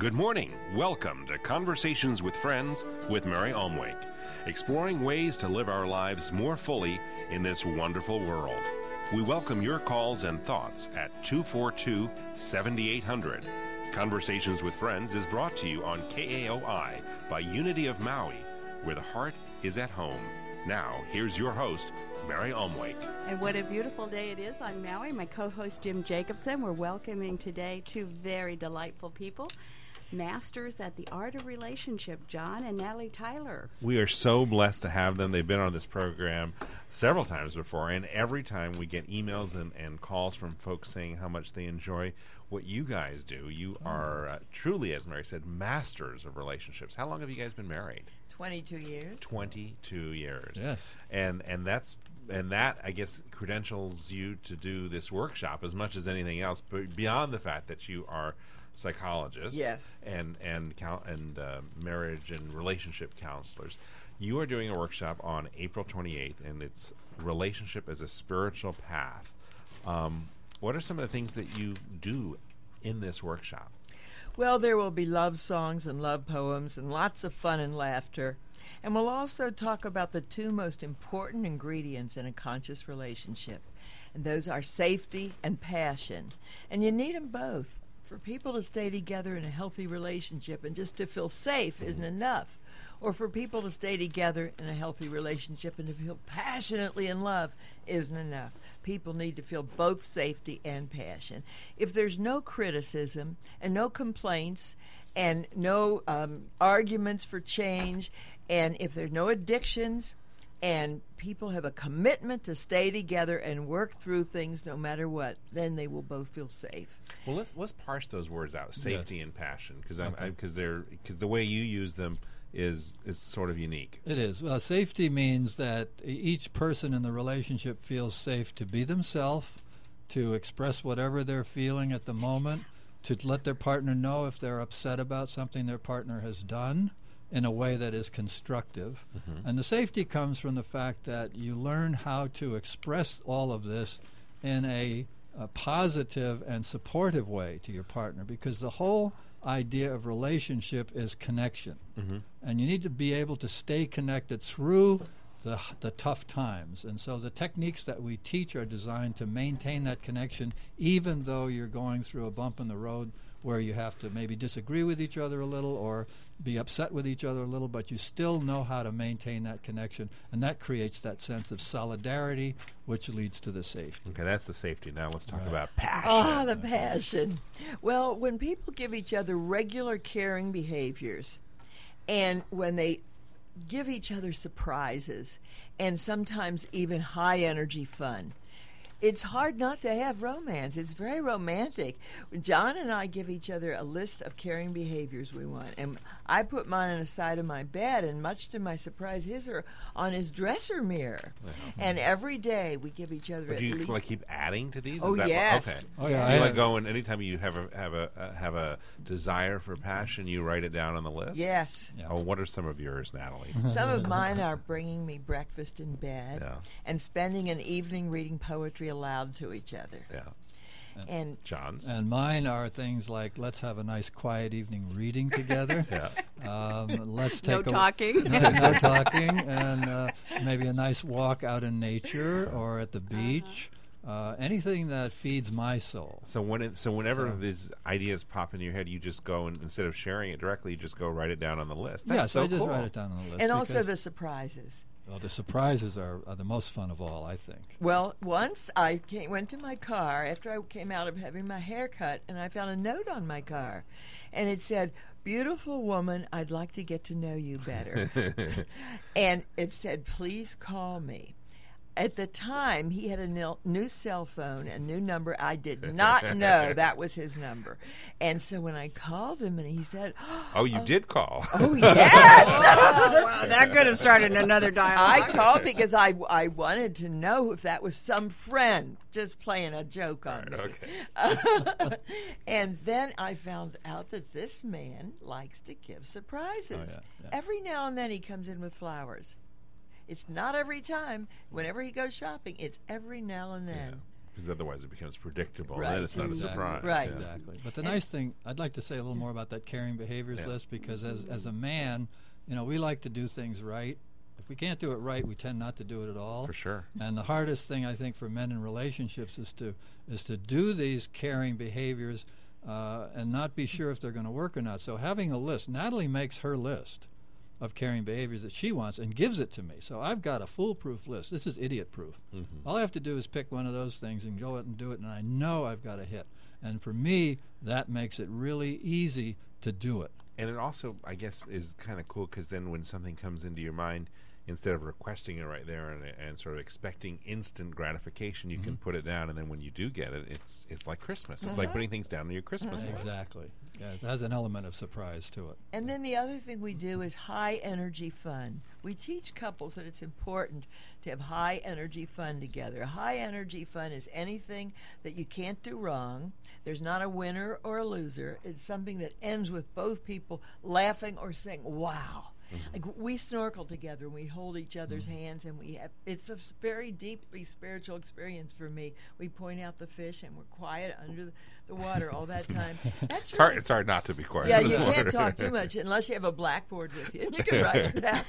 Good morning. Welcome to Conversations with Friends with Mary Omwake, exploring ways to live our lives more fully in this wonderful world. We welcome your calls and thoughts at 242 7800. Conversations with Friends is brought to you on KAOI by Unity of Maui, where the heart is at home. Now, here's your host, Mary Omwake. And what a beautiful day it is on Maui. My co host Jim Jacobson. We're welcoming today two very delightful people masters at the art of relationship, John and Natalie Tyler. We are so blessed to have them. They've been on this program several times before, and every time we get emails and, and calls from folks saying how much they enjoy what you guys do. You are uh, truly, as Mary said, masters of relationships. How long have you guys been married? 22 years. 22 years. Yes. And and that's and that I guess credentials you to do this workshop as much as anything else, but beyond the fact that you are psychologists, Yes. and and coun and uh, marriage and relationship counselors. You are doing a workshop on April 28th, and it's relationship as a spiritual path. Um, what are some of the things that you do in this workshop? Well, there will be love songs and love poems and lots of fun and laughter. And we'll also talk about the two most important ingredients in a conscious relationship. And those are safety and passion. And you need them both. For people to stay together in a healthy relationship and just to feel safe isn't enough. Or for people to stay together in a healthy relationship and to feel passionately in love isn't enough. People need to feel both safety and passion. If there's no criticism and no complaints and no um, arguments for change, and if there's no addictions, and people have a commitment to stay together and work through things no matter what, then they will both feel safe. Well, let's let's parse those words out: safety and passion, because Okay. because they're because the way you use them is is sort of unique. It is. Well, safety means that e- each person in the relationship feels safe to be themselves, to express whatever they're feeling at the moment, to let their partner know if they're upset about something their partner has done in a way that is constructive. Mm-hmm. And the safety comes from the fact that you learn how to express all of this in a, a positive and supportive way to your partner because the whole idea of relationship is connection. Mm-hmm. And you need to be able to stay connected through the, the tough times. And so the techniques that we teach are designed to maintain that connection even though you're going through a bump in the road where you have to maybe disagree with each other a little or be upset with each other a little, but you still know how to maintain that connection. And that creates that sense of solidarity, which leads to the safety. Okay, that's the safety. Now let's talk Right. about passion. Ah, the passion. Well, when people give each other regular caring behaviors, and when they give each other surprises, and sometimes even high energy fun, it's hard not to have romance. It's very romantic. John and I give each other a list of caring behaviors we want, and I put mine on the side of my bed, and much to my surprise, his are on his dresser mirror. And every day we give each other But do you least like keep adding to these? Oh, Is that what- yes. okay. Oh, yeah, So you I- like go and anytime you have a have a uh, have a desire for passion, you write it down on the list. yes. Yeah. Oh, what are some of yours, Natalie? Some of mine are bringing me breakfast in bed Yeah. and spending an evening reading poetry aloud to each other. yeah, And John's. And mine are things like let's have a nice quiet evening reading together. yeah. Um, let's No take a, talking. no, no talking, and uh, maybe a nice walk out in nature or at the beach. uh anything that feeds my soul. So when it, so whenever So- these ideas pop in your head, you just go and instead of sharing it directly, you just go write it down on the list. That's yes, so I just cool. write it down on the list. and also the surprises. Well, the surprises are, are the most fun of all, I think. Well, once I came, went to my car after I came out of having my hair cut, and I found a note on my car, and it said, "Beautiful woman, I'd like to get to know you better," and it said, "Please call me." At the time, he had a nil- new cell phone, a new number. I did not know that was his number, and so when I called him, and he said, Oh, you oh, did call. "Oh yes." Oh, wow, that could have started another dialogue. I called because I, I wanted to know if that was some friend just playing a joke on me. okay. and then I found out that this man likes to give surprises. Oh, yeah, yeah. Every now and then he comes in with flowers. It's not every time. Whenever he goes shopping, it's every now and then. because otherwise it becomes predictable. Right. And it's not Exactly. a surprise. Right. yeah. Exactly. But the nice thing, I'd like to say a little more about that caring behaviors Yeah. list because as, as a man, you know, we like to do things right. If we can't do it right, we tend not to do it at all. For sure. And the hardest thing I think for men in relationships is to is to do these caring behaviors uh, and not be sure if they're going to work or not. So having a list, Natalie makes her list of caring behaviors that she wants and gives it to me. So I've got a foolproof list. This is idiot proof. Mm-hmm. All I have to do is pick one of those things and go out and do it, and I know I've got a hit. And for me, that makes it really easy to do it. And it also, I guess, is kind of cool because then when something comes into your mind, instead of requesting it right there and, and sort of expecting instant gratification, you can mm-hmm. put it down, and then when you do get it, it's it's like Christmas. It's like mm-hmm. putting things down on your Christmas list. Exactly. Yeah, it has an element of surprise to it. And then the other thing we do is high energy fun. We teach couples that it's important to have high energy fun together. High energy fun is anything that you can't do wrong. There's not a winner or a loser. It's something that ends with both people laughing or saying, wow. Mm-hmm. Like we snorkel together and we hold each other's mm-hmm. hands and we have it's a very deeply spiritual experience for me. We point out the fish and we're quiet under the, the water all that time. That's It's hard. It's hard not to be quiet. yeah, you can't water. talk too much unless you have a blackboard with you and you can write it down.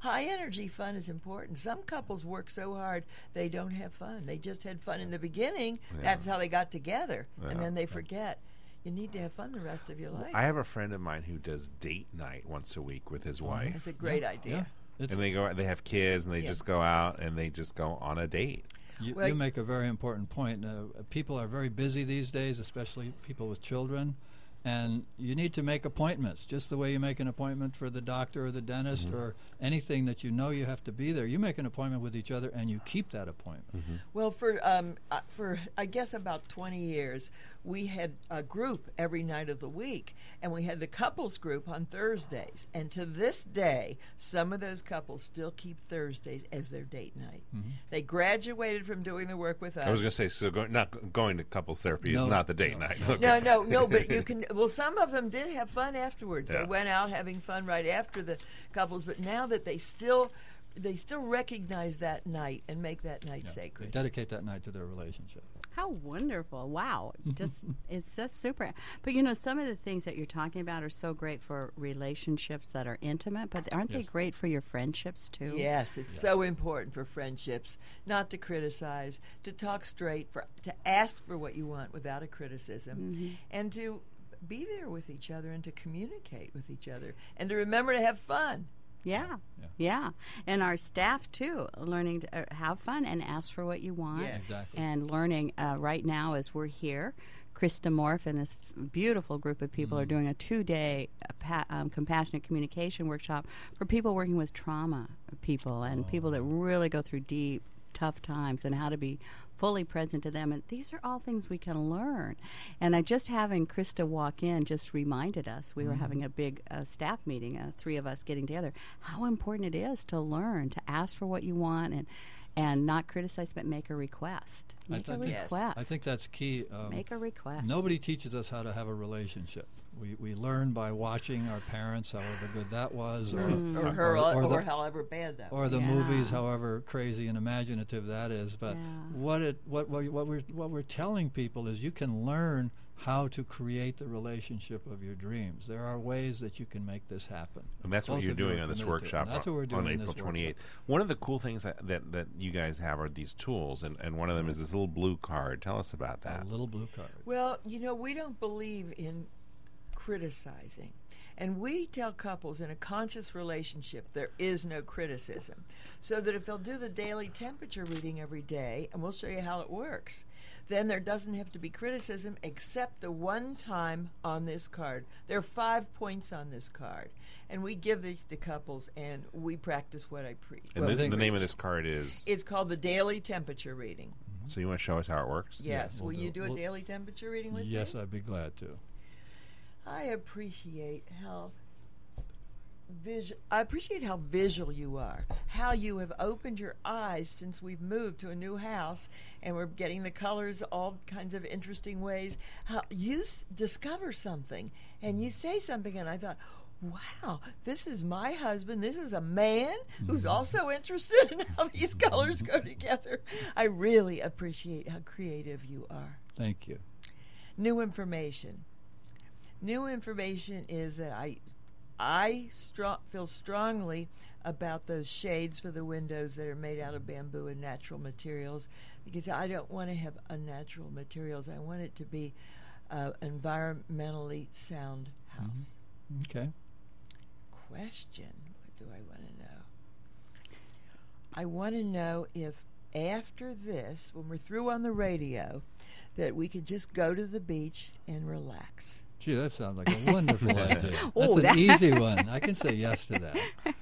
High energy fun is important. Some couples work so hard they don't have fun. They just had fun in the beginning. That's how they got together, and then they forget. You need to have fun the rest of your life. I have a friend of mine who does date night once a week with his wife, That's a great idea. Yeah. It's, and they go. They have kids, and they Yeah. just go out and they just go on a date. You, Well, you make a very important point. Uh, people are very busy these days, especially people with children, and you need to make appointments. Just the way you make an appointment for the doctor or the dentist or anything that you know you have to be there. You make an appointment with each other, and you keep that appointment. Well, for um, uh, for I guess about twenty years, we had a group every night of the week, and we had the couples group on Thursdays. And to this day, some of those couples still keep Thursdays as their date night. Mm-hmm. They graduated from doing the work with us. I was going to say, so go, not going to couples therapy is not the date no. night. Okay. No, no, no. But you can. Well, some of them did have fun afterwards. Yeah. They went out having fun right after the couples. But now that they still, they still recognize that night and make that night They sacred. They dedicate that night to their relationship. How wonderful. Wow. Just it's just super. But you know, some of the things that you're talking about are so great for relationships that are intimate, but aren't they great for your friendships too? Yes, it's so important for friendships not to criticize, to talk straight, for to ask for what you want without a criticism, mm-hmm. and to be there with each other and to communicate with each other and to remember to have fun. Yeah. Yeah. Yeah. And our staff too, learning to uh, have fun and ask for what you want. Yes. Exactly. And learning uh, right now as we're here, Krista Morph and this f- beautiful group of people are doing a two-day uh, pa- um, compassionate communication workshop for people working with trauma people and people that really go through deep, tough times and how to be fully present to them. And these are all things we can learn. And I just having Krista walk in just reminded us we were having a big uh, staff meeting, uh, three of us getting together, how important it is to learn to ask for what you want and and not criticize, but make a request. I Make a think- Yes. request. I think that's key. Um, make a request. Nobody teaches us how to have a relationship. We, we learn by watching our parents, however good that was, or, mm. Or her, or, or the- however bad that was or was. the Yeah. movies, however crazy and imaginative that is. But Yeah. what it what, what what we're what we're telling people is you can learn how to create the relationship of your dreams. There are ways that you can make this happen. And that's what you're of you doing on this committed to it. workshop And That's what we're doing on April this 28th. workshop. One of the cool things that, that, that you guys have are these tools, and, and one of them is this little blue card. Tell us about that. A little blue card. Well, you know, we don't believe in criticizing. And we tell couples in a conscious relationship there is no criticism. So that if they'll do the daily temperature reading every day, and we'll show you how it works, then there doesn't have to be criticism except the one time on this card. There are five points on this card. And we give these to couples and we practice what I preach. and what the, the name of this card is. It's called the daily temperature reading. so you want to show us how it works? Yes. we'll Will you do- do a we'll- daily temperature reading with me? Yes, I'd be glad to. I appreciate how visual. I appreciate how visual you are. How you have opened your eyes since we've moved to a new house, and we're getting the colors all kinds of interesting ways. How you s- discover something and you say something, and I thought. wow, this is my husband. This is a man who's mm-hmm. also interested in how these colors go mm-hmm. together. I really appreciate how creative you are. Thank you. New information. New information is that I, I feel strongly about those shades for the windows that are made out of bamboo and natural materials because I don't want to have unnatural materials. I want it to be uh, environmentally sound house. Okay. Question What do I want to know? I want to know if after this, when we're through on the radio, that we could just go to the beach and relax. Gee, that sounds like a wonderful idea. That's Oh, an that- easy one. I can say yes to that.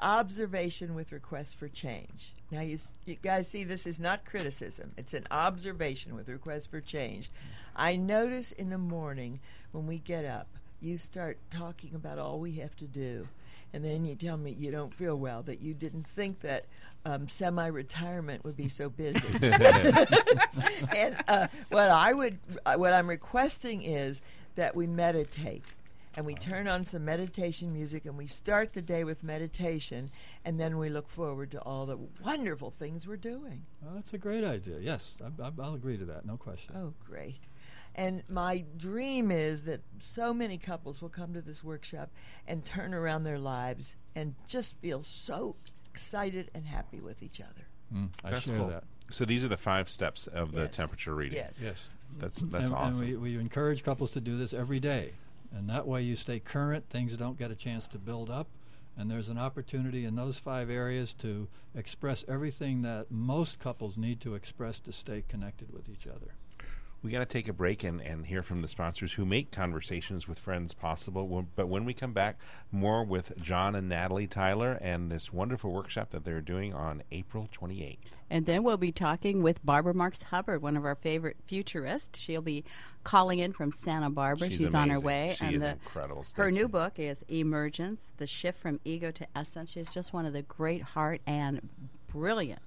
observation with request for change. Now, you, you guys see, this is not criticism. It's an observation with request for change. I notice in the morning when we get up, you start talking about all we have to do. And then you tell me you don't feel well, that you didn't think that um, semi retirement would be so busy. and uh, what I would, uh, what I'm requesting is that we meditate and we turn on some meditation music and we start the day with meditation and then we look forward to all the wonderful things we're doing. Well, that's a great idea. Yes, I, I, I'll agree to that. No question. Oh, great. And my dream is that so many couples will come to this workshop and turn around their lives and just feel so excited and happy with each other. Mm, I That's share cool. that. So these are the five steps of the temperature reading. Yes. Yes. That's that's and, awesome. And we, we encourage couples to do this every day. And that way you stay current, things don't get a chance to build up. And there's an opportunity in those five areas to express everything that most couples need to express to stay connected with each other. We got to take a break and, and hear from the sponsors who make conversations with friends possible. But when we come back, more with John and Natalie Tyler and this wonderful workshop that they're doing on April 28th. And then we'll be talking with Barbara Marx Hubbard, one of our favorite futurists. She'll be calling in from Santa Barbara. She's She's, on her way. She and the, incredible. Stay Her new book is Emergence The Shift from Ego to Essence. She's just one of the great heart and brilliant,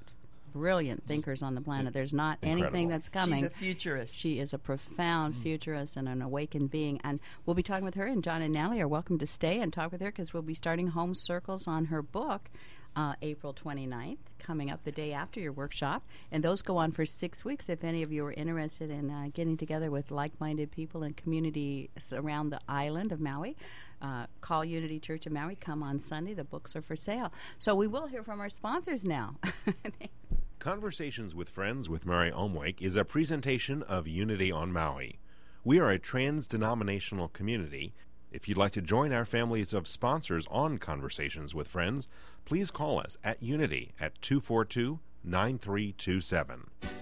brilliant thinkers on the planet. There's not anything that's coming. She's a futurist. She is a profound futurist and an awakened being. And we'll be talking with her, and John and Natalie are welcome to stay and talk with her because we'll be starting home circles on her book uh, April 29th, coming up the day after your workshop. And those go on for six weeks. If any of you are interested in uh, getting together with like minded people and communities around the island of Maui, uh, call Unity Church of Maui. Come on Sunday. The books are for sale. So we will hear from our sponsors now. Conversations with Friends with Mary Omwake is a presentation of Unity on Maui. We are a trans denominational community. If you'd like to join our families of sponsors on Conversations with Friends, please call us at Unity at 242 9327.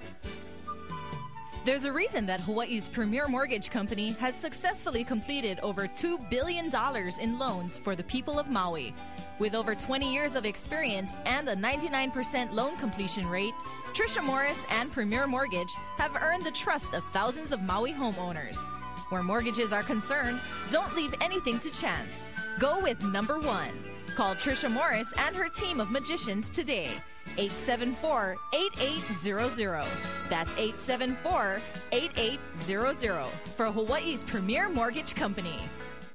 There's a reason that Hawaii's premier mortgage company has successfully completed over $2 billion in loans for the people of Maui. With over 20 years of experience and a 99% loan completion rate, Trisha Morris and Premier Mortgage have earned the trust of thousands of Maui homeowners. Where mortgages are concerned, don't leave anything to chance. Go with number one. Call Trisha Morris and her team of magicians today. 874 8800. That's 874 8800 for Hawaii's premier mortgage company.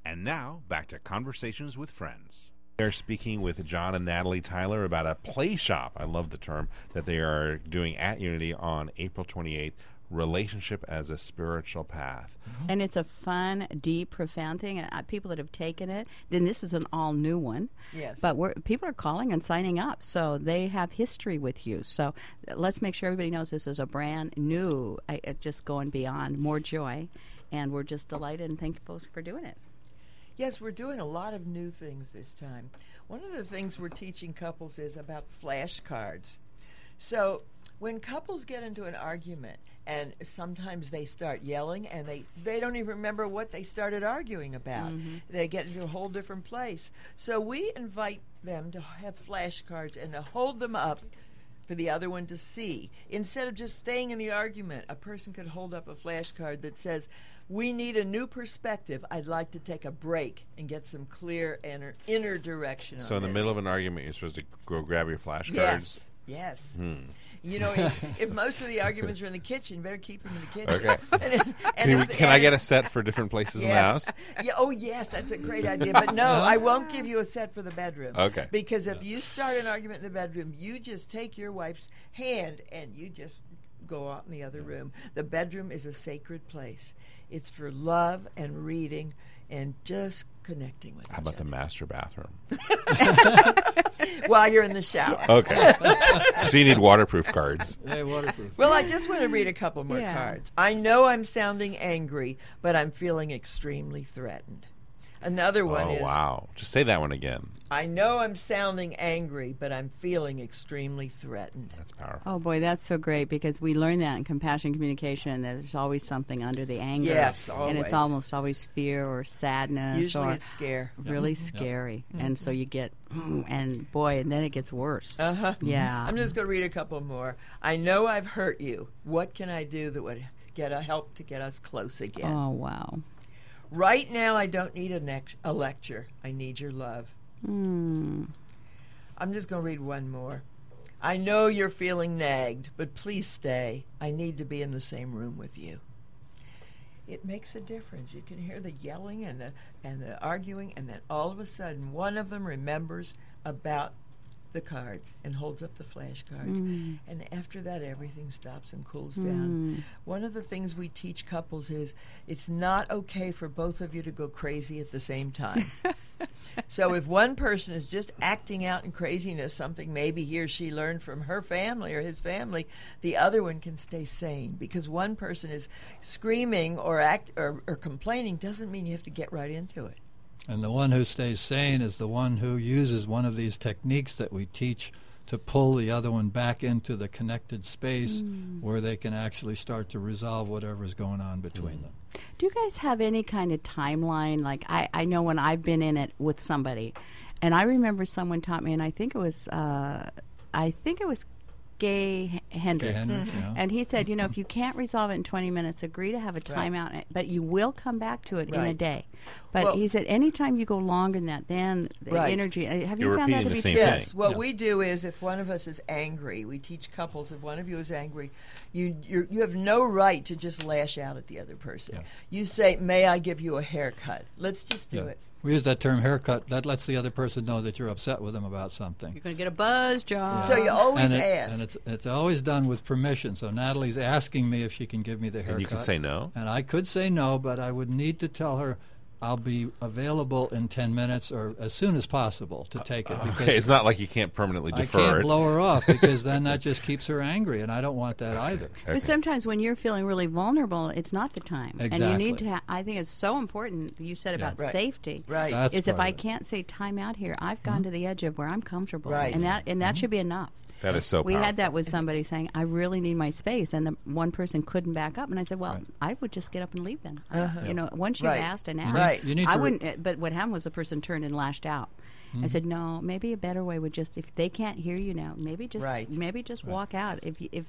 And now, back to Conversations with Friends. They're speaking with John and Natalie Tyler about a play shop. I love the term that they are doing at Unity on April 28th Relationship as a Spiritual Path. And it's a fun, deep, profound thing. Uh, people that have taken it, then this is an all new one. Yes. But we're, people are calling and signing up, so they have history with you. So uh, let's make sure everybody knows this is a brand new, uh, uh, just going beyond, more joy. And we're just delighted and thankful for doing it. Yes, we're doing a lot of new things this time. One of the things we're teaching couples is about flashcards. So, when couples get into an argument and sometimes they start yelling and they, they don't even remember what they started arguing about, mm-hmm. they get into a whole different place. So, we invite them to have flashcards and to hold them up for the other one to see. Instead of just staying in the argument, a person could hold up a flashcard that says, We need a new perspective. I'd like to take a break and get some clear inner, inner direction. So, on in the middle of an argument, you're supposed to go grab your flashcards. Yes. Yes. Hmm. You know, if, if most of the arguments are in the kitchen, better keep them in the kitchen. Okay. And and Can, you- if- can I get a set for different places in the house? Yeah, oh, yes, that's a great idea. But no, I won't give you a set for the bedroom. Okay. Because if you start an argument in the bedroom, you just take your wife's hand and you just go out in the other room. The bedroom is a sacred place. It's for love and reading and just connecting with How each about the master bathroom? while you're in the shower. Okay. so you need waterproof cards. Hey, waterproof. Well, I just want to read a couple more Yeah. cards. I know I'm sounding angry, but I'm feeling extremely threatened. Another one Oh is Oh wow! Just say that one again. I know I'm sounding angry, but I'm feeling extremely threatened. That's powerful. Oh boy, that's so great because we learn that in compassion communication. that There's always something under the anger. Yes, always. and it's almost always fear or sadness Usually or it's scare. really scary. Mm-hmm. And so you get, mm, and boy, and then it gets worse. Uh huh. Yeah. I'm just going to read a couple more. I know I've hurt you. What can I do that would get a help to get us close again? Oh wow. Right now, I don't need a, a lecture. I need your love. Hmm. I'm just going to read one more. I know you're feeling nagged, but please stay. I need to be in the same room with you. It makes a difference. You can hear the yelling and the and the arguing, and then all of a sudden, one of them remembers about the cards and holds up the flashcards. Mm. And after that, everything stops and cools down. Mm. One of the things we teach couples is it's not okay for both of you to go crazy at the same time. so if one person is just acting out in craziness, something maybe he or she learned from her family or his family, the other one can stay sane because one person is screaming or act or, or complaining doesn't mean you have to get right into it. And the one who stays sane is the one who uses one of these techniques that we teach to pull the other one back into the connected space where they can actually start to resolve whatever is going on between them. Do you guys have any kind of timeline? Like I, I know when I've been in it with somebody, and I remember someone taught me, and I think it was, uh, I think it was Gay H- Hendricks, Hendricks, yeah. and he said, you know, if you can't resolve it in 20 minutes, agree to have a Right. timeout, but you will come back to it in a day. But Well- he said, anytime you go longer than that, then the Right. energy. uh, Have You're you found that to be true? Yes. What Yeah. we do is, if one of us is angry, we teach couples. If one of you is angry, you you're, you have no right to just lash out at the other person. Yeah. You say, "May I give you a haircut?" Let's just do Yeah. it. We use that term haircut. That lets the other person know that you're upset with them about something. You're going to get a buzz, John. So you always and, it- ask. and it's it's always done with permission. So Natalie's asking me if she can give me the haircut. And you can say no. And I could say no, but I would need to tell her I'll be available in 10 minutes or as soon as possible to take it. Uh, because Okay, it's not like you can't permanently defer I defer can't it. blow her off because then that just keeps her angry, and I don't want that either. Okay. But sometimes when you're feeling really vulnerable, it's not the time. Exactly. And you need to. Ha- I think it's so important. You said about Right. safety. Right. That's is if I can't say time out here, I've gone hmm? to the edge of where I'm comfortable, Right. and that and that hmm? should be enough. That is so we powerful. had that with somebody saying, "I really need my space," and the one person couldn't back up, and I said, "Well, Right. I would just get up and leave then." You know, once you've Right. asked and asked, Right. You need I to re- wouldn't. uh, but what happened was the person turned and lashed out. I said, "No, maybe a better way would just if they can't hear you now, maybe just Right. maybe just walk out if you, if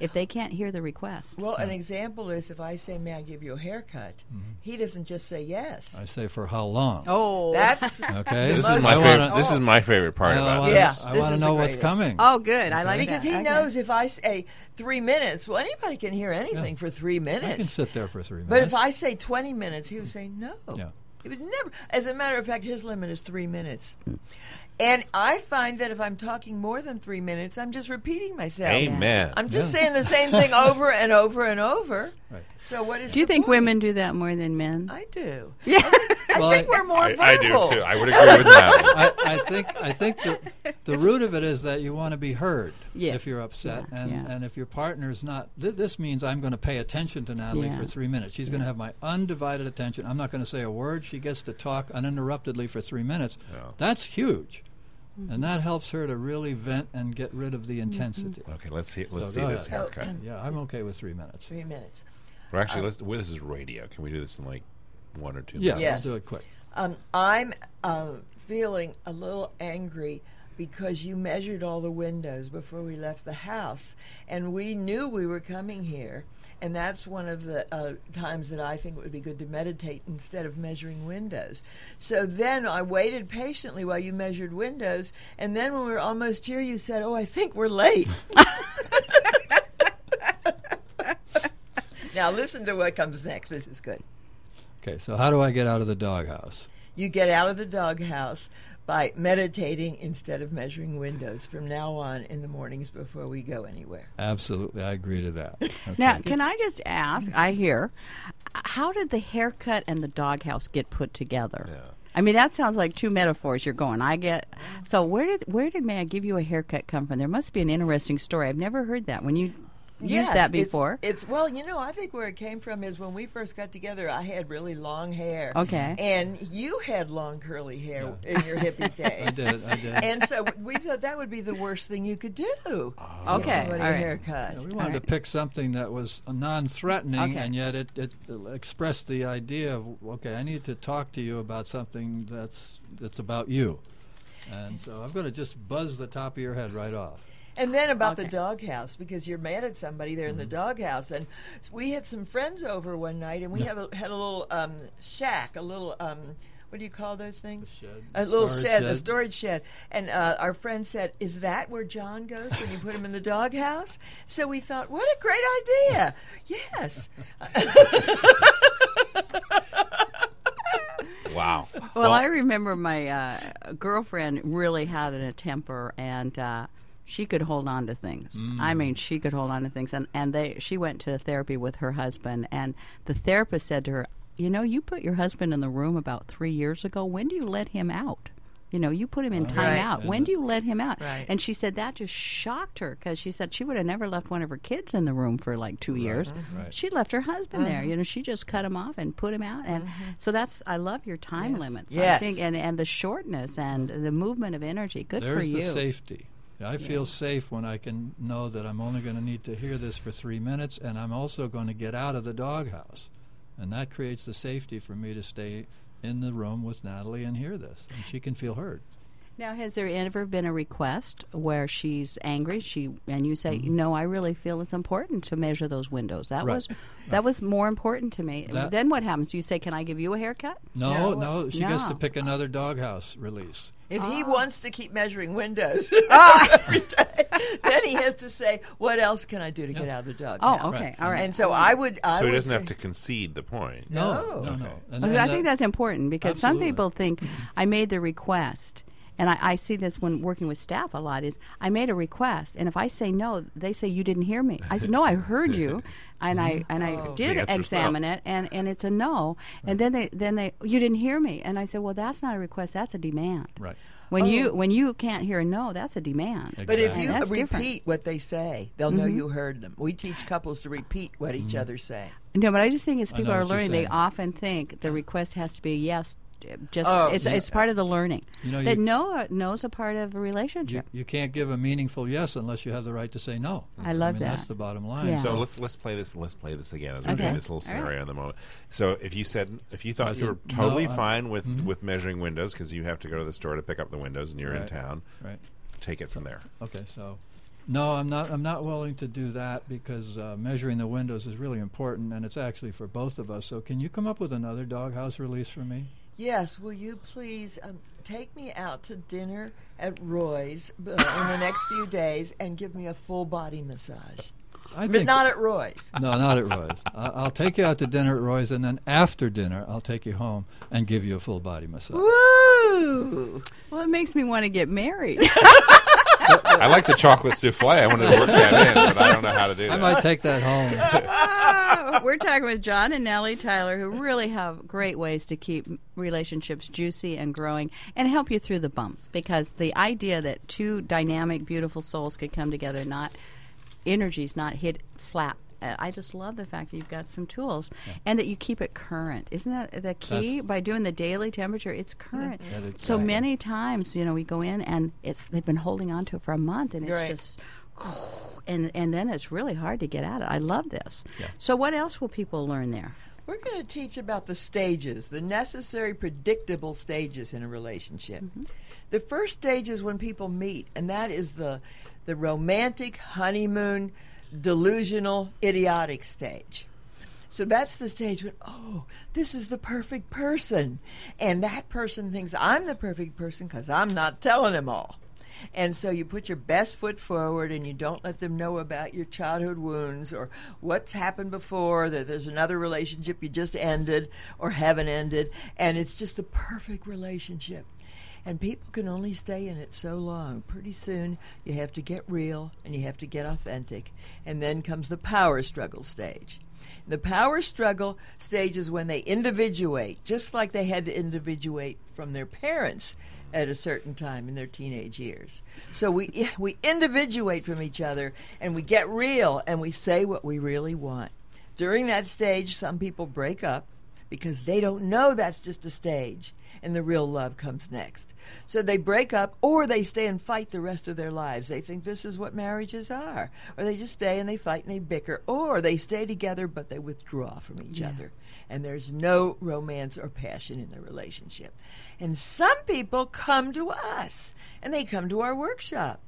if they can't hear the request." well, an example is if I say, "May I give you a haircut?" Mm-hmm. He doesn't just say yes. I say for how long? Oh, That's Okay. This is my favorite. wanna- This is my favorite part oh, I about wanna, this. Yeah, I want to know what's coming. oh, good. I like it. because that. he Okay. knows if I say three minutes, well, anybody can hear anything for three minutes. I can sit there for three minutes. But if I say 20 minutes, he would say no. Yeah. He would never. As a matter of fact, his limit is three minutes. And I find that if I'm talking more than three minutes, I'm just repeating myself. Amen. I'm just Yeah. saying the same thing over and over and over. Right. So what is? Do you the think point? women do that more than men? I do. yeah. I Well, think I- we're more I, I do too. I would agree with that. I, I think I think the, the root of it is that you want to be heard Yeah. if you're upset, Yeah, and yeah. and if your partner's not. Th- this means I'm going to pay attention to Natalie Yeah. for three minutes. She's going to have my undivided attention. I'm not going to say a word. She gets to talk uninterruptedly for three minutes. Yeah. That's huge, mm-hmm. and that helps her to really vent and get rid of the mm-hmm. intensity. Okay, let's see. Let's So see this ahead. haircut. Oh, yeah, I'm okay with three minutes. Three minutes. Well, actually, let's. Well, this is radio. Can we do this in like one or two? Yeah, minutes? Yes. let's do it quick. Um, I'm uh, feeling a little angry because you measured all the windows before we left the house, and we knew we were coming here. And that's one of the uh, times that I think it would be good to meditate instead of measuring windows. So then I waited patiently while you measured windows, and then when we were almost here, you said, "Oh, I think we're late." Now listen to what comes next. This is good. Okay, so how do I get out of the doghouse? You get out of the doghouse by meditating instead of measuring windows from now on in the mornings before we go anywhere. Absolutely, I agree to that. Okay. Now, can I just ask? I hear, how did the haircut and the doghouse get put together? I mean, that sounds like two metaphors you're going. I get. So where did where did may I give you a haircut come from? There must be an interesting story. I've never heard that. When you Yes, used that before. It's, well, you know, I think where it came from is when we first got together. I had really long hair. Okay. Mm-hmm. and you had long curly hair in your hippie days. I did, I did. And so we thought that would be the worst thing you could do. Ah. is give Okay, somebody all a right. haircut. Yeah, we wanted to pick something that was non-threatening, Okay. and yet it, it expressed the idea of okay, I need to talk to you about something that's that's about you, and so I'm going to just buzz the top of your head right off. And then about the Okay. doghouse, because you're mad at somebody there in the doghouse. And we had some friends over one night, and we have a, had a little um, shack, a little, um, what do you call those things? shed. A little Storage shed, a storage shed. And uh, our friend said, Is that where John goes when you put him in the doghouse? So we thought, What a great idea. yes. Wow. Well, I remember my uh, girlfriend really had a temper, and uh, she could hold on to things. I mm. mean, she could hold on to things, and and they she went to therapy with her husband, and the therapist said to her, "You know, you put your husband in the room about three years ago. When do you let him out?" You know, you put him in oh, time Right. out. When do you let him out? Right. And she said that just shocked her because she said she would have never left one of her kids in the room for like two years. Mm-hmm. Right. She left her husband there. Mm-hmm. You know, she just cut him off and put him out. And mm-hmm. so that's I love your time Yes. limits. I Yes. think, and and the shortness and the movement of energy. Good There's for you. the safety. I feel safe when I can know that I'm only going to need to hear this for three minutes, and I'm also going to get out of the doghouse, and that creates the safety for me to stay in the room with Natalie and hear this, and she can feel heard. Now, has there ever been a request where she's angry? She and you say, "No, I really feel it's important to measure those windows." That Mm-hmm. Right. was that was more important to me. That- then what happens? You say, "Can I give you a haircut?" No, No. no, she gets to pick another doghouse release. If he Ah. wants to keep measuring windows every day, then he has to say, "What else can I do to get out of the doghouse?" Oh, okay, all right. And so I would, I So he would doesn't have to concede the point. No, No. no, no. And- and I that- think that's important because some people think I made the request. And I, I see this when working with staff a lot is I made a request and if I say no, they say you didn't hear me. I said, No, I heard you and I and I Oh. did examine no. it and, and it's a no. And then they then they you didn't hear me and I said, Well that's not a request, that's a demand. Right. When Oh. you when you can't hear a no, that's a demand. But if Exactly. you That's repeat different. what they say, they'll know you heard them. We teach couples to repeat what each Mm-hmm. other say. No, but I just think as people are learning, they often think the request has to be yes. Just Oh, it's yeah. it's part of the learning. You know, that you- no no's a part of a relationship. you can't give a meaningful yes unless you have the right to say no. I love mean, that. That's the bottom line. Yeah. So let's let's play this. Let's play this again as we're Okay. doing this little All right. scenario in the moment. So if you said if you thought I you were totally no, fine with with measuring windows because you have to go to the store to pick up the windows and you're in town, Right. take it from there. Okay, so no, I'm not. I'm not willing to do that because uh, measuring the windows is really important, and it's actually for both of us. So, can you come up with another doghouse release for me? Yes, will you please um, take me out to dinner at Roy's uh, in the next few days and give me a full body massage? I But not at Roy's. no, not at Roy's. I- I'll take you out to dinner at Roy's, and then after dinner, I'll take you home and give you a full body massage. Woo! Well, it makes me want to get married. I like the chocolate souffle. I wanted to work that in, but I don't know how to do that. I that. might take that home. Ah, We're talking with John and Nellie Tyler, who really have great ways to keep relationships juicy and growing and help you through the bumps. Because the idea that two dynamic, beautiful souls could come together, not energies, not hit flat. Uh, I just love the fact that you've got some tools and that you keep it current. Isn't that the key? That's- By doing the daily temperature, it's current. Yeah, So exactly. many times, you know, we go in and it's they've been holding on to it for a month, and it's Right. just and and then it's really hard to get at it. I love this. So what else will people learn there? We're going to teach about the stages, the necessary, predictable stages in a relationship. The first stage is when people meet, and that is the the romantic honeymoon, delusional, idiotic stage. So that's the stage when, oh, this is the perfect person. And that person thinks I'm the perfect person because I'm not telling them all. And so you put your best foot forward and you don't let them know about your childhood wounds or what's happened before, that there's another relationship you just ended or haven't ended. And it's just a perfect relationship. And people can only stay in it so long. Pretty soon, you have to get real and you have to get authentic. And then comes the power struggle stage. The power struggle stage is when they individuate, just like they had to individuate from their parents at a certain time in their teenage years. So we we individuate from each other and we get real and we say what we really want. During that stage, some people break up because they don't know that's just a stage and the real love comes next. So they break up or they stay and fight the rest of their lives. They think this is what marriages are. Or they just stay and they fight and they bicker. Or they stay together but they withdraw from each Yeah. other. And there's no romance or passion in the relationship. And some people come to us and they come to our workshop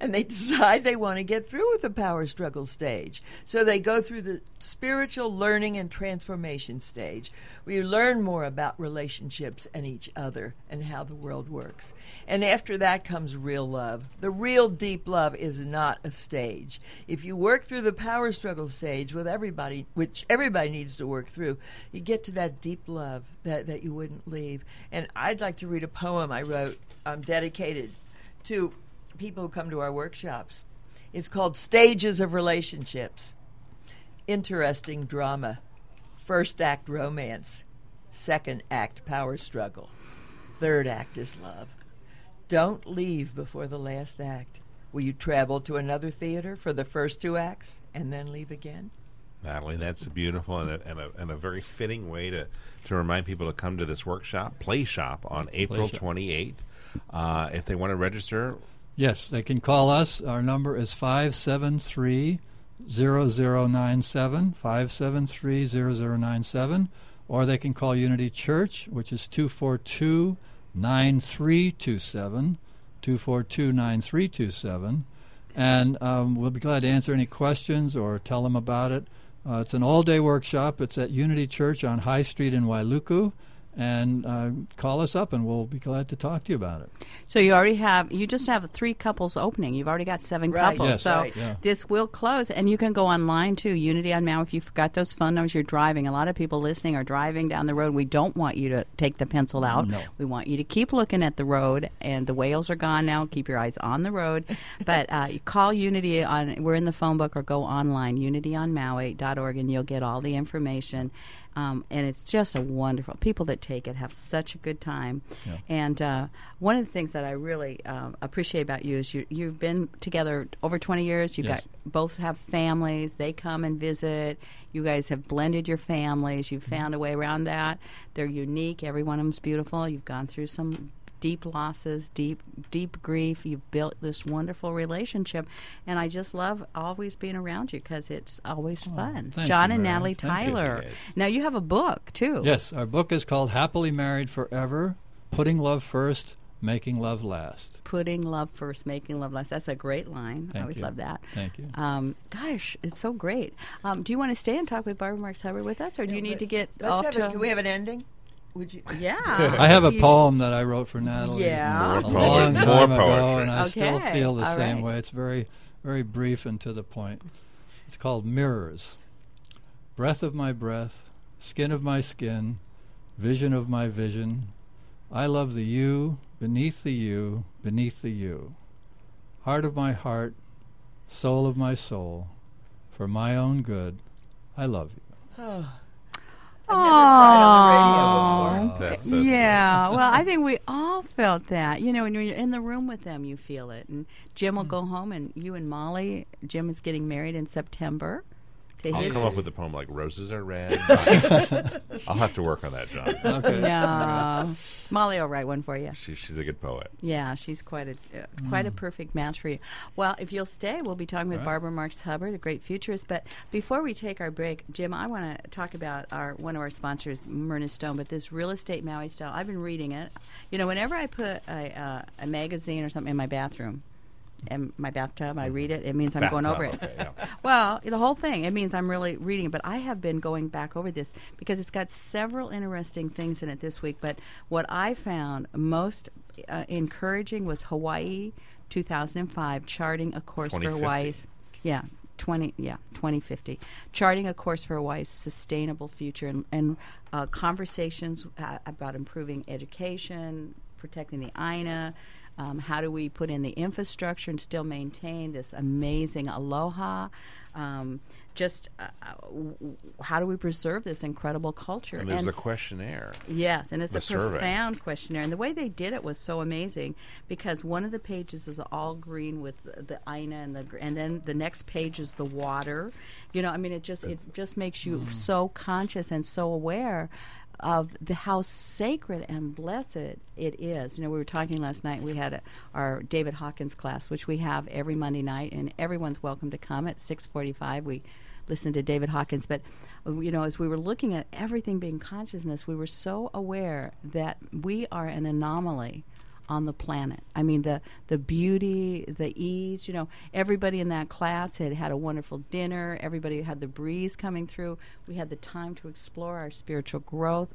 and they decide they want to get through with the power struggle stage. So they go through the spiritual learning and transformation stage. where you learn more about relationships and each other and how the world works. And after that comes real love. The real deep love is not a stage. If you work through the power struggle stage with everybody, which everybody needs to work through, you get to that deep love that, that you wouldn't leave. And I'd like to read a poem I wrote um, dedicated to people who come to our workshops. It's called Stages of Relationships. Interesting drama. First act romance. Second act power struggle. Third act is love. Don't leave before the last act. Will you travel to another theater for the first two acts and then leave again? Natalie, that's beautiful and a, and a, and a very fitting way to, to remind people to come to this workshop, Play Shop, on April Shop. 28th. Uh, if they want to register, Yes, they can call us. Our number is 573 0097, 573 0097, or they can call Unity Church, which is 242 9327, 242 9327. And um, we'll be glad to answer any questions or tell them about it. Uh, it's an all day workshop. It's at Unity Church on High Street in Wailuku. And uh, call us up and we'll be glad to talk to you about it. So you already have you just have three couples opening. You've already got seven Right. couples. Yes, so right, yeah. this will close, and you can go online too. Unity on Maui. If you forgot those phone numbers, you're driving. A lot of people listening are driving down the road. We don't want you to take the pencil out. No. We want you to keep looking at the road. And the whales are gone now. Keep your eyes on the road. but uh, you call Unity on. We're in the phone book, or go online unityonmaui.org, and you'll get all the information. Um, and it's just a wonderful. People that take it have such a good time. Yeah. And uh, one of the things that I really um, appreciate about you is you, you've been together over 20 years. You Yes. got both have families. They come and visit. You guys have blended your families. You've found a way around that. They're unique. Every one of them's beautiful. You've gone through some deep losses, deep deep grief. You've built this wonderful relationship, and I just love always being around you because it's always fun. thank John you, and Mary. Natalie Thank you, Tyler. Now you have a book too. Yes, our book is called Happily Married Forever Putting Love First, Making Love Last. Putting love first, making love last. That's a great line. I always you. love that. Thank you. Um, gosh, it's so great. Um, do you want to stay and talk with Barbara Marx Hubbard with us, or do you need to get Let's off have to? a, can we have an ending? Would you? yeah, I have a You poem that I wrote for Natalie Yeah. a More long time More ago, poetry. and I still feel the all same right. way. It's very, very brief and to the point. It's called Mirrors. Breath of my breath, skin of my skin, vision of my vision. I love the you beneath the you beneath the you. Heart of my heart, soul of my soul, for my own good, I love you. Oh. I've never cried on the radio before. That's so yeah. well, I think we all felt that. You know, when you're in the room with them, you feel it. And Jim will mm. go home, and you and Molly. Jim is getting married in September. To I'll his come up with a poem like "Roses Are Red." I'll have to work on that, John. Okay. no, Molly will write one for you. She, she's a good poet. Yeah, she's quite a uh, quite a perfect match for you. Well, if you'll stay, we'll be talking with All right. Barbara Marx Hubbard, a great futurist. But before we take our break, Jim, I want to talk about our one of our sponsors, Myrna Stone. But this real estate Maui style, I've been reading it. You know, whenever I put a, uh, a magazine or something in my bathroom. In my bathtub, I read it. It means I'm going over it. Okay, yeah. Well, the whole thing. It means I'm really reading it. But I have been going back over this because it's got several interesting things in it this week. But what I found most uh, encouraging was Hawaii 2005, charting a course for 2050. Hawaii's. Yeah, 20 yeah 2050 charting a course for hawaii's sustainable future and, and uh, conversations uh, about improving education protecting the aina um, how do we put in the infrastructure and still maintain this amazing aloha um, just uh, uh, w- w- how do we preserve this incredible culture And there's a questionnaire. Yes, and it's a survey. profound questionnaire. And the way they did it was so amazing because one of the pages is all green with the, the Aina and the and then the next page is the water. You know, I mean, it just it just makes you so conscious and so aware of the how sacred and blessed it is. You know, we were talking last night. We had a, our David Hawkins class, which we have every Monday night, and everyone's welcome to come at six forty-five. We listen to David Hawkins, but you know, as we were looking at everything being consciousness, we were so aware that we are an anomaly on the planet. I mean, the the beauty, the ease. You know, everybody in that class had had a wonderful dinner. Everybody had the breeze coming through. We had the time to explore our spiritual growth.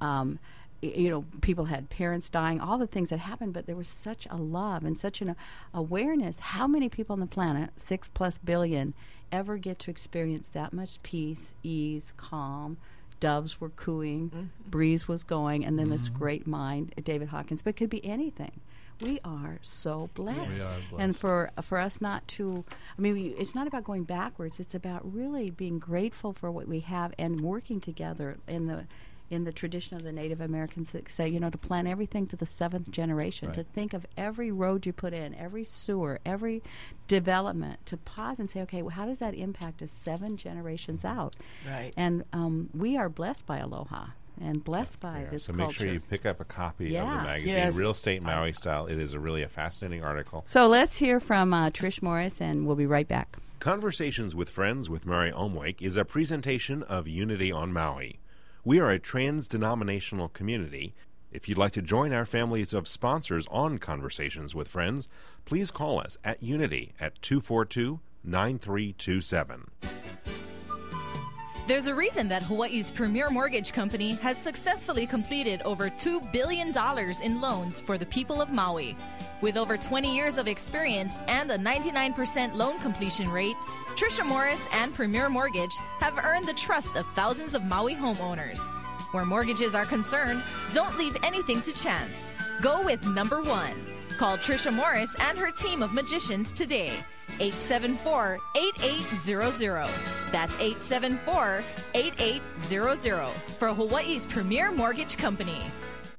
Um, you know, people had parents dying, all the things that happened, but there was such a love and such an uh, awareness. How many people on the planet, six plus billion, ever get to experience that much peace, ease, calm? Doves were cooing, mm-hmm. breeze was going, and then this great mind, David Hawkins. But it could be anything. We are so blessed, are and for for us not to, I mean, we, it's not about going backwards. It's about really being grateful for what we have and working together in the in the tradition of the Native Americans that say, you know, to plan everything to the seventh generation, to think of every road you put in, every sewer, every development, to pause and say, okay, well, how does that impact us seven generations out? Right. And um, we are blessed by Aloha and blessed by Yeah, this so culture. make sure you pick up a copy of the magazine, Yes. Real Estate Maui Style. It is a really a fascinating article. so let's hear from uh, Trish Morris, and we'll be right back. Conversations with Friends with Mary Omwake is a presentation of Unity on Maui. We are a trans denominational community. If you'd like to join our families of sponsors on Conversations with Friends, please call us at Unity at 242 9327. There's a reason that Hawaii's premier mortgage company has successfully completed over $2 billion in loans for the people of Maui. With over 20 years of experience and a 99% loan completion rate, Trisha Morris and Premier Mortgage have earned the trust of thousands of Maui homeowners. Where mortgages are concerned, don't leave anything to chance. Go with number one. Call Trisha Morris and her team of magicians today. 874 8800. That's 874 8800 for Hawaii's premier mortgage company.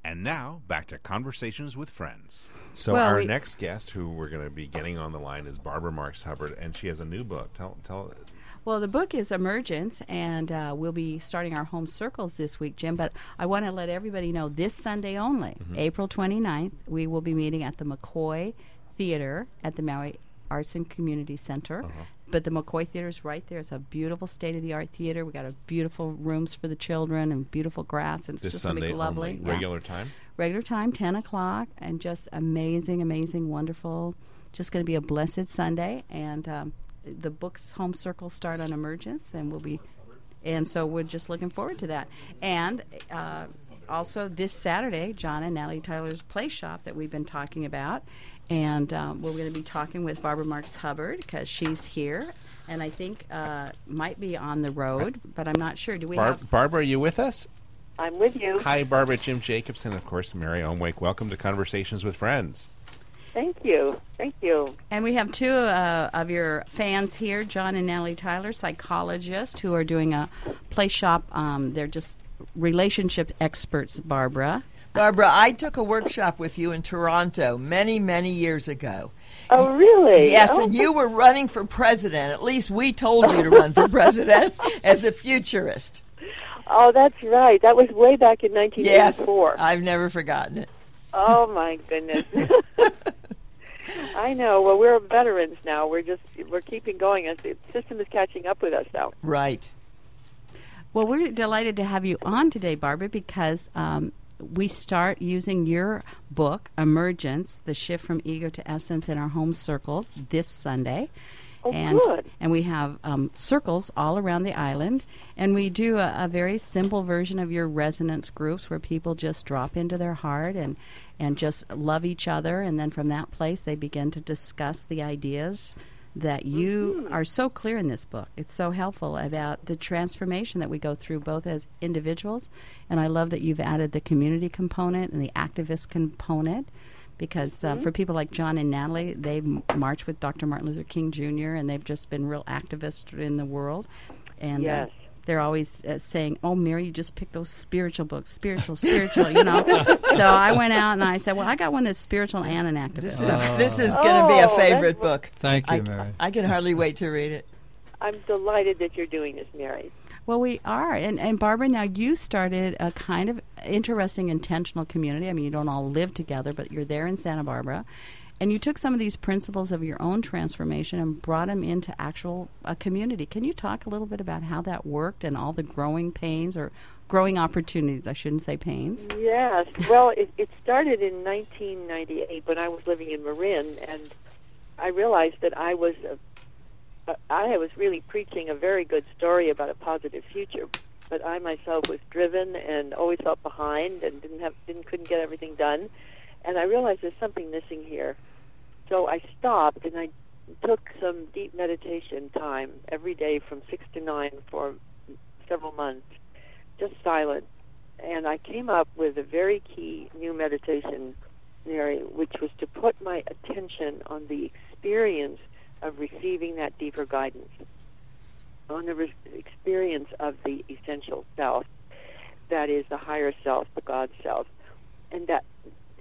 And now back to Conversations with Friends. So Well, our we- next guest, who we're going to be getting on the line, is Barbara Marx Hubbard, and she has a new book. Tell tell. Well, the book is Emergence, and uh, we'll be starting our home circles this week, Jim. But I want to let everybody know this Sunday only, April 29th, we will be meeting at the McCoy Theater at the Maui Arts and Community Center. But the McCoy Theater is right there. It's a beautiful state of the art theater. We got a beautiful rooms for the children and beautiful grass, and it's This just Sunday be lovely. only, Yeah regular time. regular time 10 o'clock and just amazing amazing wonderful just going to be a blessed sunday and um, the books home circles start on emergence and we'll be and so we're just looking forward to that and uh, also this saturday john and natalie tyler's play shop that we've been talking about and um, we're going to be talking with barbara marx hubbard because she's here and i think uh, might be on the road but i'm not sure do we Bar- have Barbara, are you with us? I'm with you. Hi, Barbara. Jim Jacobson, of course, Mary Omwake. Welcome to Conversations with Friends. Thank you. Thank you. And we have two uh, of your fans here, John and Natalie Tyler, psychologists, who are doing a play shop. Um, they're just relationship experts, Barbara. Barbara, I took a workshop with you in Toronto many, many years ago. Oh, really? Yes, Oh, and you were running for president. At least we told you to run for president as a futurist. Oh, that's right. That was way back in Yes, 1984. I've never forgotten it. Oh my goodness. I know. Well, we're veterans now. We're just we're keeping going as the system is catching up with us now. Right. Well, we're delighted to have you on today, Barbara, because um, we start using your book, Emergence The Shift from Ego to Essence in Our Home Circles, this Sunday. Oh, and good. and we have um, circles all around the island, and we do a, a very simple version of your resonance groups where people just drop into their heart and and just love each other, and then from that place they begin to discuss the ideas that you Mm-hmm. are so clear in this book. It's so helpful about the transformation that we go through both as individuals, and I love that you've added the community component and the activist component. Because Mm-hmm. uh, for people like John and Natalie, they m- march with Dr. Martin Luther King Jr. and they've just been real activists in the world. And uh, Yes. they're always uh, saying, "Oh, Mary, you just picked those spiritual books, spiritual, spiritual." You know. so I went out and I said, "Well, I got one that's spiritual and an activist." This So- is, this is going to be a Oh, favorite that's- book. Thank you, I, Mary. I can hardly wait to read it. I'm delighted that you're doing this, Mary. Well, we are. And, and Barbara, now you started a kind of interesting intentional community. I mean, you don't all live together, but you're there in Santa Barbara. And you took some of these principles of your own transformation and brought them into actual a community. Can you talk a little bit about how that worked and all the growing pains or growing opportunities? I shouldn't say pains. Yes. Well, it, it started in 1998 when I was living in Marin, and I realized that I was a, I was really preaching a very good story about a positive future, but I myself was driven and always felt behind and didn't have didn't couldn't get everything done, and I realized there's something missing here. So I stopped and I took some deep meditation time every day from six to nine for several months, just silent and I came up with a very key new meditation, Mary, which was to put my attention on the experience of receiving that deeper guidance, on the re- experience of the essential self, that is the higher self, the God self, and that.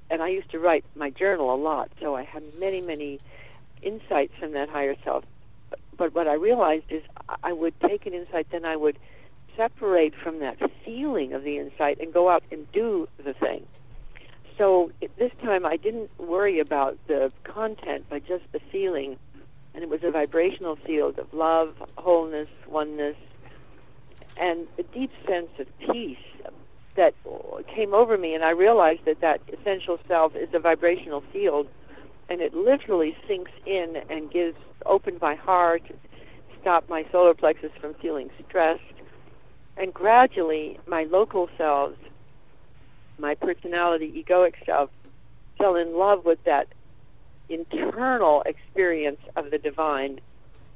And I used to write my journal a lot, so I had many, many insights from that higher self. But what I realized is I would take an insight, then I would separate from that feeling of the insight and go out and do the thing. So this time I didn't worry about the content, but just the feeling. And it was a vibrational field of love, wholeness, oneness, and a deep sense of peace that came over me. And I realized that that essential self is a vibrational field, and it literally sinks in and gives open my heart, stop my solar plexus from feeling stressed, and gradually my local selves, my personality, egoic self, fell in love with that internal experience of the divine.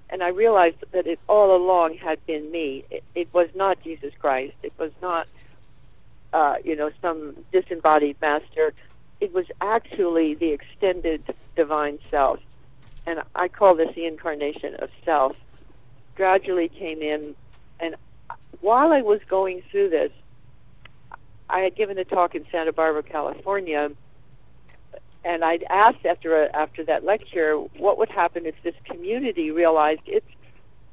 And I realized that it all along had been me. It, it was not Jesus Christ. It was not, uh, you know, some disembodied master. It was actually the extended divine self. And I call this the incarnation of self. Gradually came in, and while I was going through this, I had given a talk in Santa Barbara, California, and I'd asked after a, after that lecture what would happen if this community realized its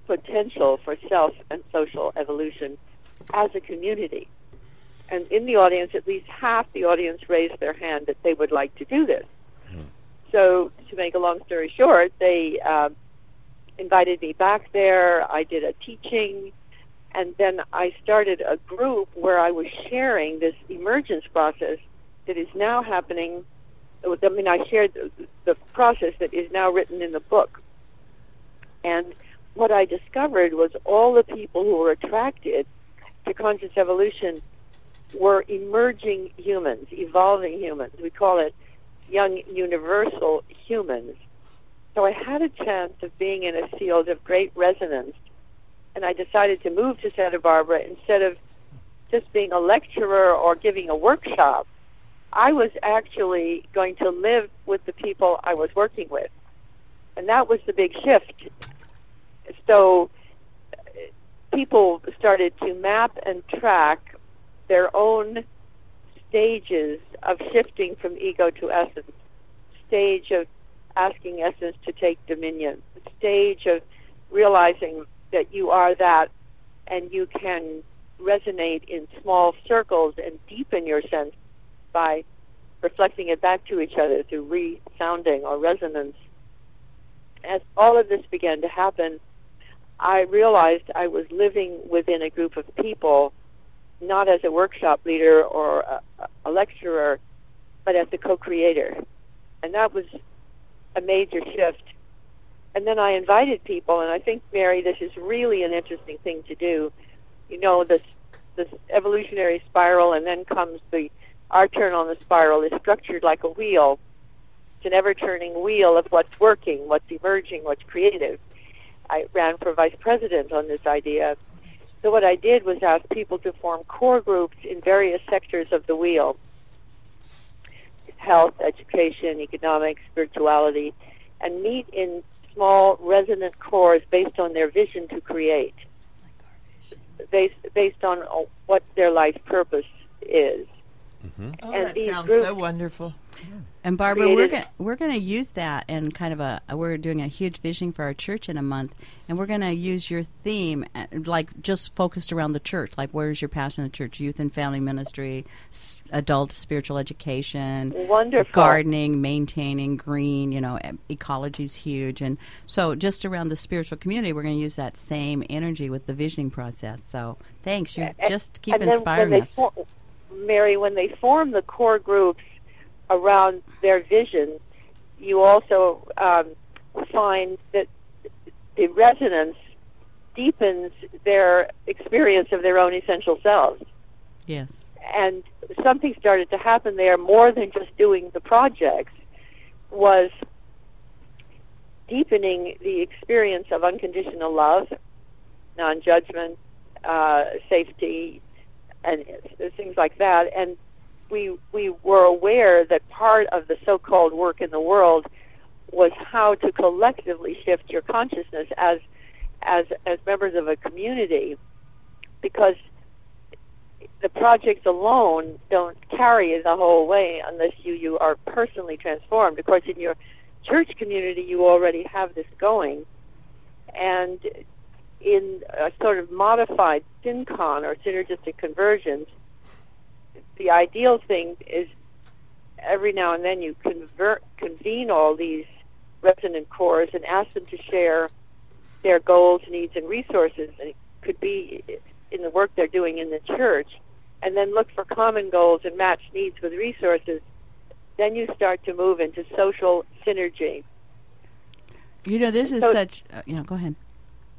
potential for self and social evolution as a community. And in the audience, at least half the audience raised their hand that they would like to do this. So, to make a long story short, they uh, invited me back there. I did a teaching and then I started a group where I was sharing this emergence process that is now happening. I mean, I shared the, the process that is now written in the book. And what I discovered was all the people who were attracted to conscious evolution were emerging humans, evolving humans. We call it young universal humans. So I had a chance of being in a field of great resonance and I decided to move to Santa Barbara instead of just being a lecturer or giving a workshop. I was actually going to live with the people I was working with. And that was the big shift. So uh, people started to map and track their own stages of shifting from ego to essence, stage of asking essence to take dominion, stage of realizing that you are that and you can resonate in small circles and deepen your sense by reflecting it back to each other through resounding or resonance. As all of this began to happen, I realized I was living within a group of people, not as a workshop leader or a, a lecturer, but as a co creator. And that was a major shift and then I invited people, and I think Mary, this is really an interesting thing to do. You know, this this evolutionary spiral, and then comes the our turn on the spiral is structured like a wheel. It's an ever turning wheel of what's working, what's emerging, what's creative. I ran for vice president on this idea. So what I did was ask people to form core groups in various sectors of the wheel health, education, economics, spirituality, and meet in small resonant cores based on their vision to create, based, based on what their life purpose is. Oh, And that sounds groups- so wonderful. And Barbara, we're created- going we're going to use that and kind of a we're doing a huge vision for our church in a month, and we're going to use your theme uh, like just focused around the church. Like, where's your passion in the church? Youth and family ministry, s- adult spiritual education, Wonderful. gardening, maintaining green. You know, ecology is huge, and so just around the spiritual community, we're going to use that same energy with the visioning process. So, thanks. You A- just keep and inspiring when us. for- Mary, when they form the core groups around their vision, you also um, find that the resonance deepens their experience of their own essential selves. yes. And something started to happen there more than just doing the projects was deepening the experience of unconditional love, non-judgment, uh, safety, and things like that. And we we were aware that part of the so-called work in the world was how to collectively shift your consciousness as as as members of a community, because the projects alone don't carry the whole way unless you you are personally transformed. Of course, in your church community, you already have this going, and in a sort of modified syncon or synergistic conversions, the ideal thing is every now and then you convert convene all these resonant cores and ask them to share their goals, needs, and resources. And it could be in the work they're doing in the church, and then look for common goals and match needs with resources. Then you start to move into social synergy. You know, this is So- such. Uh, you know, go ahead.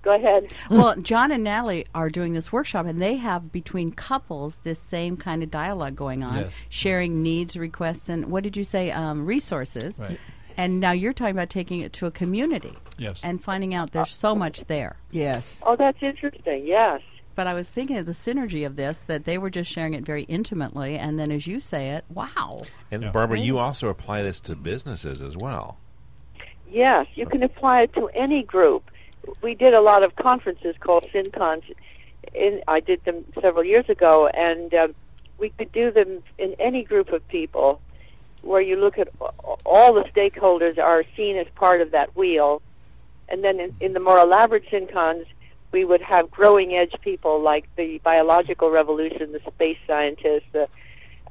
Go ahead. well, John and Natalie are doing this workshop, and they have between couples this same kind of dialogue going on, Yes. sharing needs, requests, and what did you say? Um, resources. Right. And now you're talking about taking it to a community Yes. and finding out there's so much there. Yes. Oh, that's interesting. Yes. But I was thinking of the synergy of this that they were just sharing it very intimately, and then as you say it, wow. And Yeah. Barbara, you also apply this to businesses as well. Yes, you can apply it to any group. We did a lot of conferences called SynCons. In, I did them several years ago, and um, we could do them in any group of people where you look at all the stakeholders are seen as part of that wheel. And then in, in the more elaborate SynCons, we would have growing edge people like the biological revolution, the space scientists, the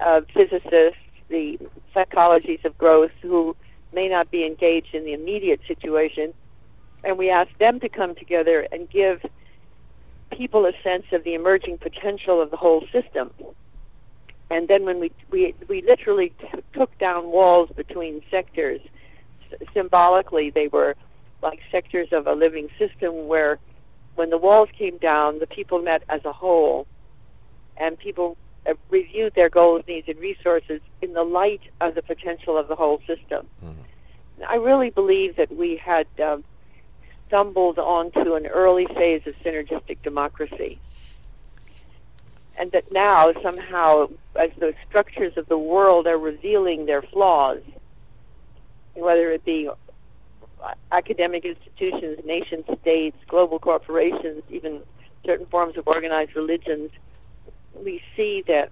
uh, physicists, the psychologies of growth who may not be engaged in the immediate situation. And we ask them to come together and give people a sense of the emerging potential of the whole system. And then when we we we literally t- took down walls between sectors, S- symbolically they were like sectors of a living system where when the walls came down, the people met as a whole, and people uh, reviewed their goals, needs, and resources in the light of the potential of the whole system. I really believe that we had um, stumbled onto an early phase of synergistic democracy. And that now, somehow, as the structures of the world are revealing their flaws, whether it be academic institutions, nation states, global corporations, even certain forms of organized religions, we see that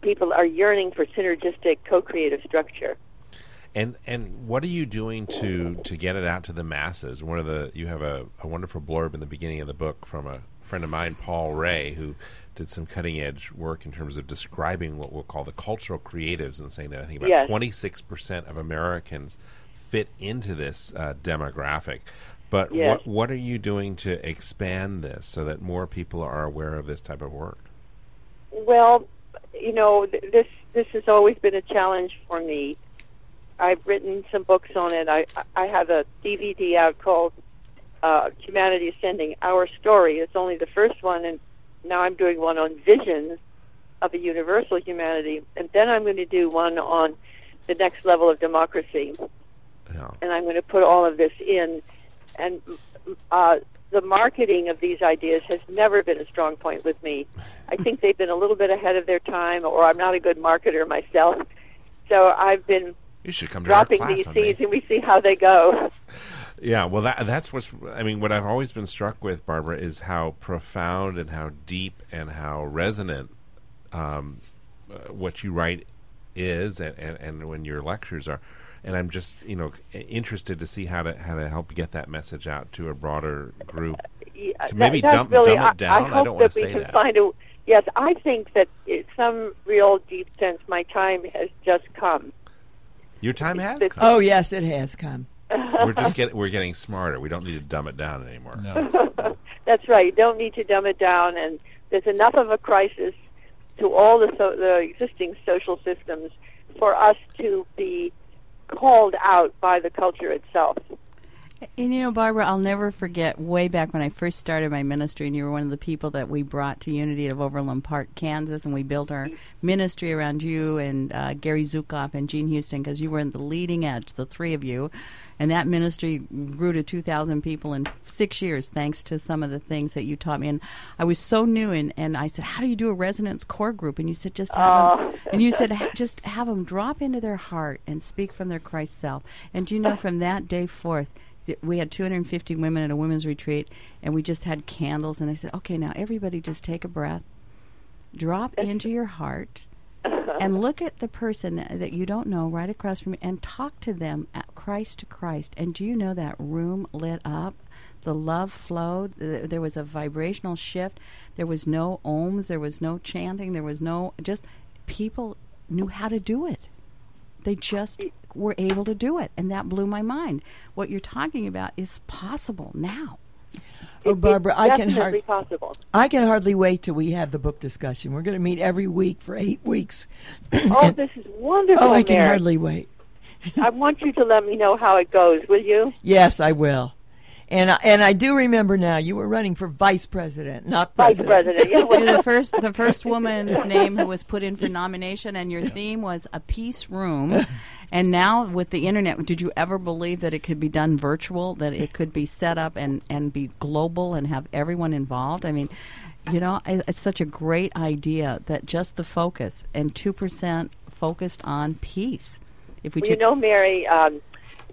people are yearning for synergistic co-creative structure. And and what are you doing to to get it out to the masses? One of the you have a, a wonderful blurb in the beginning of the book from a friend of mine, Paul Ray, who did some cutting edge work in terms of describing what we'll call the cultural creatives and saying that I think about twenty six percent of Americans fit into this uh, demographic. But Yes. what what are you doing to expand this so that more people are aware of this type of work? Well, you know, th- this this has always been a challenge for me I've written some books on it. I I have a DVD out called uh, "Humanity Ascending: Our Story." It's only the first one, and now I'm doing one on visions of a universal humanity, and then I'm going to do one on the next level of democracy, Yeah. and I'm going to put all of this in. And uh, the marketing of these ideas has never been a strong point with me. I think they've been a little bit ahead of their time, or I'm not a good marketer myself. So I've been You should come to our dropping class these seeds, and we see how they go. Yeah, well, that that's what's. I mean, what I've always been struck with, Barbara, is how profound and how deep and how resonant um, uh, what you write is, and, and and when your lectures are. And I'm just, you know, interested to see how to how to help get that message out to a broader group. Yeah, To maybe that's dumb- really, dumb it down? I, I hope don't that we say can that. find a. Yes, I think that some real deep sense, my time has just come. Your time has come. Oh, yes, it has come. we're just getting we're getting smarter. We don't need to dumb it down anymore. No. That's right. You don't need to dumb it down, and there's enough of a crisis to all the so, the existing social systems for us to be called out by the culture itself. And you know, Barbara, I'll never forget way back when I first started my ministry, and you were one of the people that we brought to Unity of Overland Park, Kansas, and we built our ministry around you and uh, Gary Zukav and Jean Houston because you were in the leading edge, the three of you. And that ministry grew to 2,000 people in six years thanks to some of the things that you taught me. And I was so new, and, and I said, How do you do a resonance core group? And you said, Just have them. And you said, Just have them drop into their heart and speak from their Christ self. And do you know, from that day forth, th- we had 250 women at a women's retreat, and we just had candles. And I said, Okay, now everybody just take a breath, drop into your heart uh-huh. and look at the person that you don't know right across from you and talk to them at Christ to Christ. And do you know that room lit up? The love flowed. There was a vibrational shift. There was no ohms. There was no chanting. There was no just people knew how to do it. They just were able to do it, and that blew my mind. What you're talking about is possible now. Oh, Barbara, it's I can definitely hard, possible. I can hardly wait till we have the book discussion. We're going to meet every week for eight weeks. Oh, this is wonderful, oh, I can Mary. hardly wait. I want you to let me know how it goes, will you? Yes, I will. And I, and I do remember now you were running for vice president, not Vice president. President. Yeah, well, You're the first, the first woman's name who was put in for nomination, and your theme was a peace room. And now with the internet, did you ever believe that it could be done virtual? That it could be set up and and be global and have everyone involved? I mean, you know, it's such a great idea that just the focus and two percent focused on peace. If we Well, you know, Mary, um,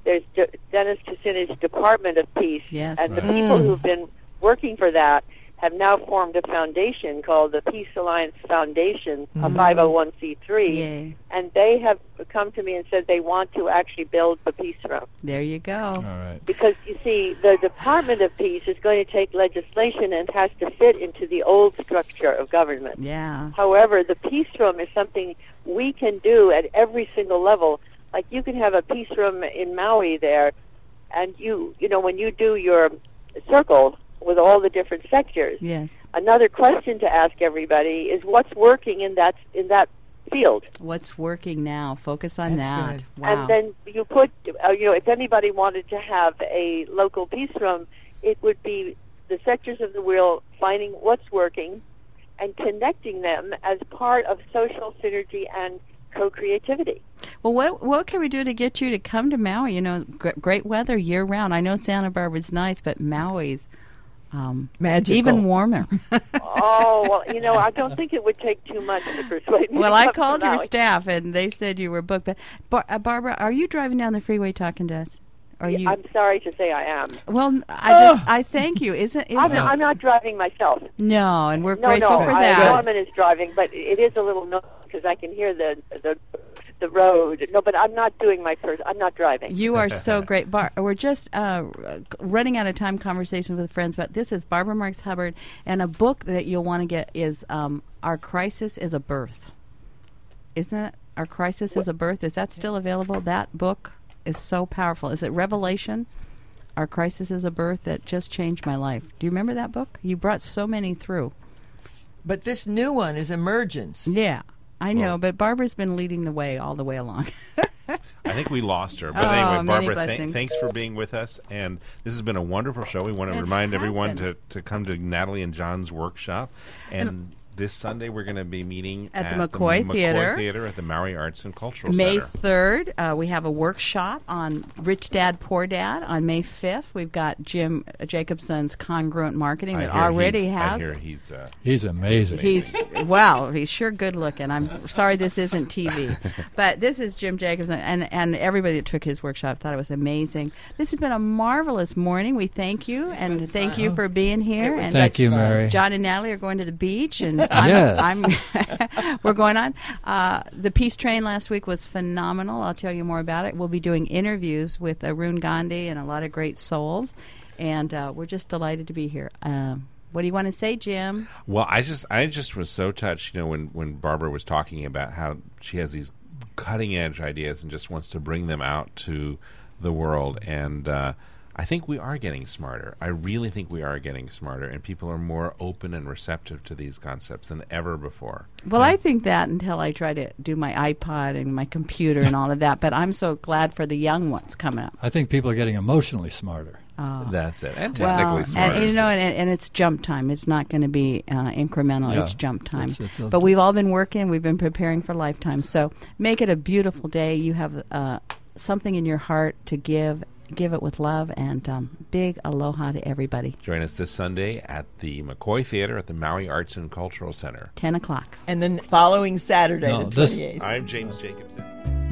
there's De- Dennis Kucinich's Department of Peace, Yes. and the Right. people who've been working for that have now formed a foundation called the Peace Alliance Foundation, a mm-hmm. 501c3, Yay. and they have come to me and said they want to actually build the peace room there you go. All right. because you see, the Department of Peace is going to take legislation and has to fit into the old structure of government. Yeah. However, the peace room is something we can do at every single level. Like you can have a peace room in Maui there, and you, you know, when you do your circle with all the different sectors, Yes. another question to ask everybody is what's working in that in that field. What's working now? Focus on That's that. good. Wow. And then you put, uh, you know, if anybody wanted to have a local peace room, it would be the sectors of the wheel finding what's working and connecting them as part of social synergy and co-creativity. Well, what what can we do to get you to come to Maui? You know, gr- great weather year round. I know Santa Barbara's nice, but Maui's um, Magical. even warmer. oh well, you know, I don't think it would take too much to persuade me. well, to I come to called your Maui. staff and they said you were booked. But Bar- uh, Barbara, are you driving down the freeway talking to us? Are you? I'm sorry to say I am. well, I just I thank you. Isn't I'm, isn't I'm not driving myself. no? And we're No, grateful no, for I, that. Norman is driving, but it is a little noisy because I can hear the the the road. No, but I'm not doing my first. I'm not driving. You are so great. Bar- we're just uh, running out of time conversations with friends, but this is Barbara Marx Hubbard, and a book that you'll want to get is um, Our Crisis is a Birth. Isn't it? Our Crisis is a Birth. Is that still available? That book is so powerful. Is it Revelation? Our Crisis is a Birth that just changed my life. Do you remember that book? You brought so many through. But this new one is Emergence. Yeah, I know, Well- but Barbara's been leading the way all the way along. I think we lost her. But Oh, anyway, Barbara, th- thanks for being with us. And this has been a wonderful show. We want to It remind has everyone to, to come to Natalie and John's workshop. And this Sunday, we're going to be meeting At the McCoy the McCoy Theater. Theater at the Maui Arts and Cultural May Center. 3rd, uh, we have a workshop on Rich Dad, Poor Dad. On May 5th, we've got Jim Jacobson's Congruent Marketing I that already he's- has. I hear he's. Uh, He's amazing. He's wow, he's sure good looking. I'm sorry this isn't TV, but this is Jim Jacobson and and everybody that took his workshop thought it was amazing. This has been a marvelous morning. We thank you and thank you for being here. And Thank you, Mary. John and Natalie are going to the beach, and I'm, Yes. I'm we're going on. Uh, the Peace Train last week was phenomenal. I'll tell you more about it. We'll be doing interviews with Arun Gandhi and a lot of great souls, and uh, we're just delighted to be here. Um, what do you want to say, Jim? Well, I just I just was so touched, you know, when when Barbara was talking about how she has these cutting edge ideas and just wants to bring them out to the world and uh I think we are getting smarter. I really think we are getting smarter, and people are more open and receptive to these concepts than ever before. Well, I think that until I try to do my iPod and my computer and all of that, but I'm so glad for the young ones coming up. I think people are getting emotionally smarter. Oh. That's it, and technically and, smarter. and, you know, and, and it's jump time. It's not going to be uh, incremental. Yeah. It's jump time. It's- it's but we've all been working. We've been preparing for lifetime. So make it a beautiful day. You have uh, something in your heart to give. Give it with love and um, big aloha to everybody. Join us this Sunday at the McCoy Theater at the Maui Arts and Cultural Center. Ten o'clock. And then following Saturday, No, the this- 28th. I'm James Jacobson.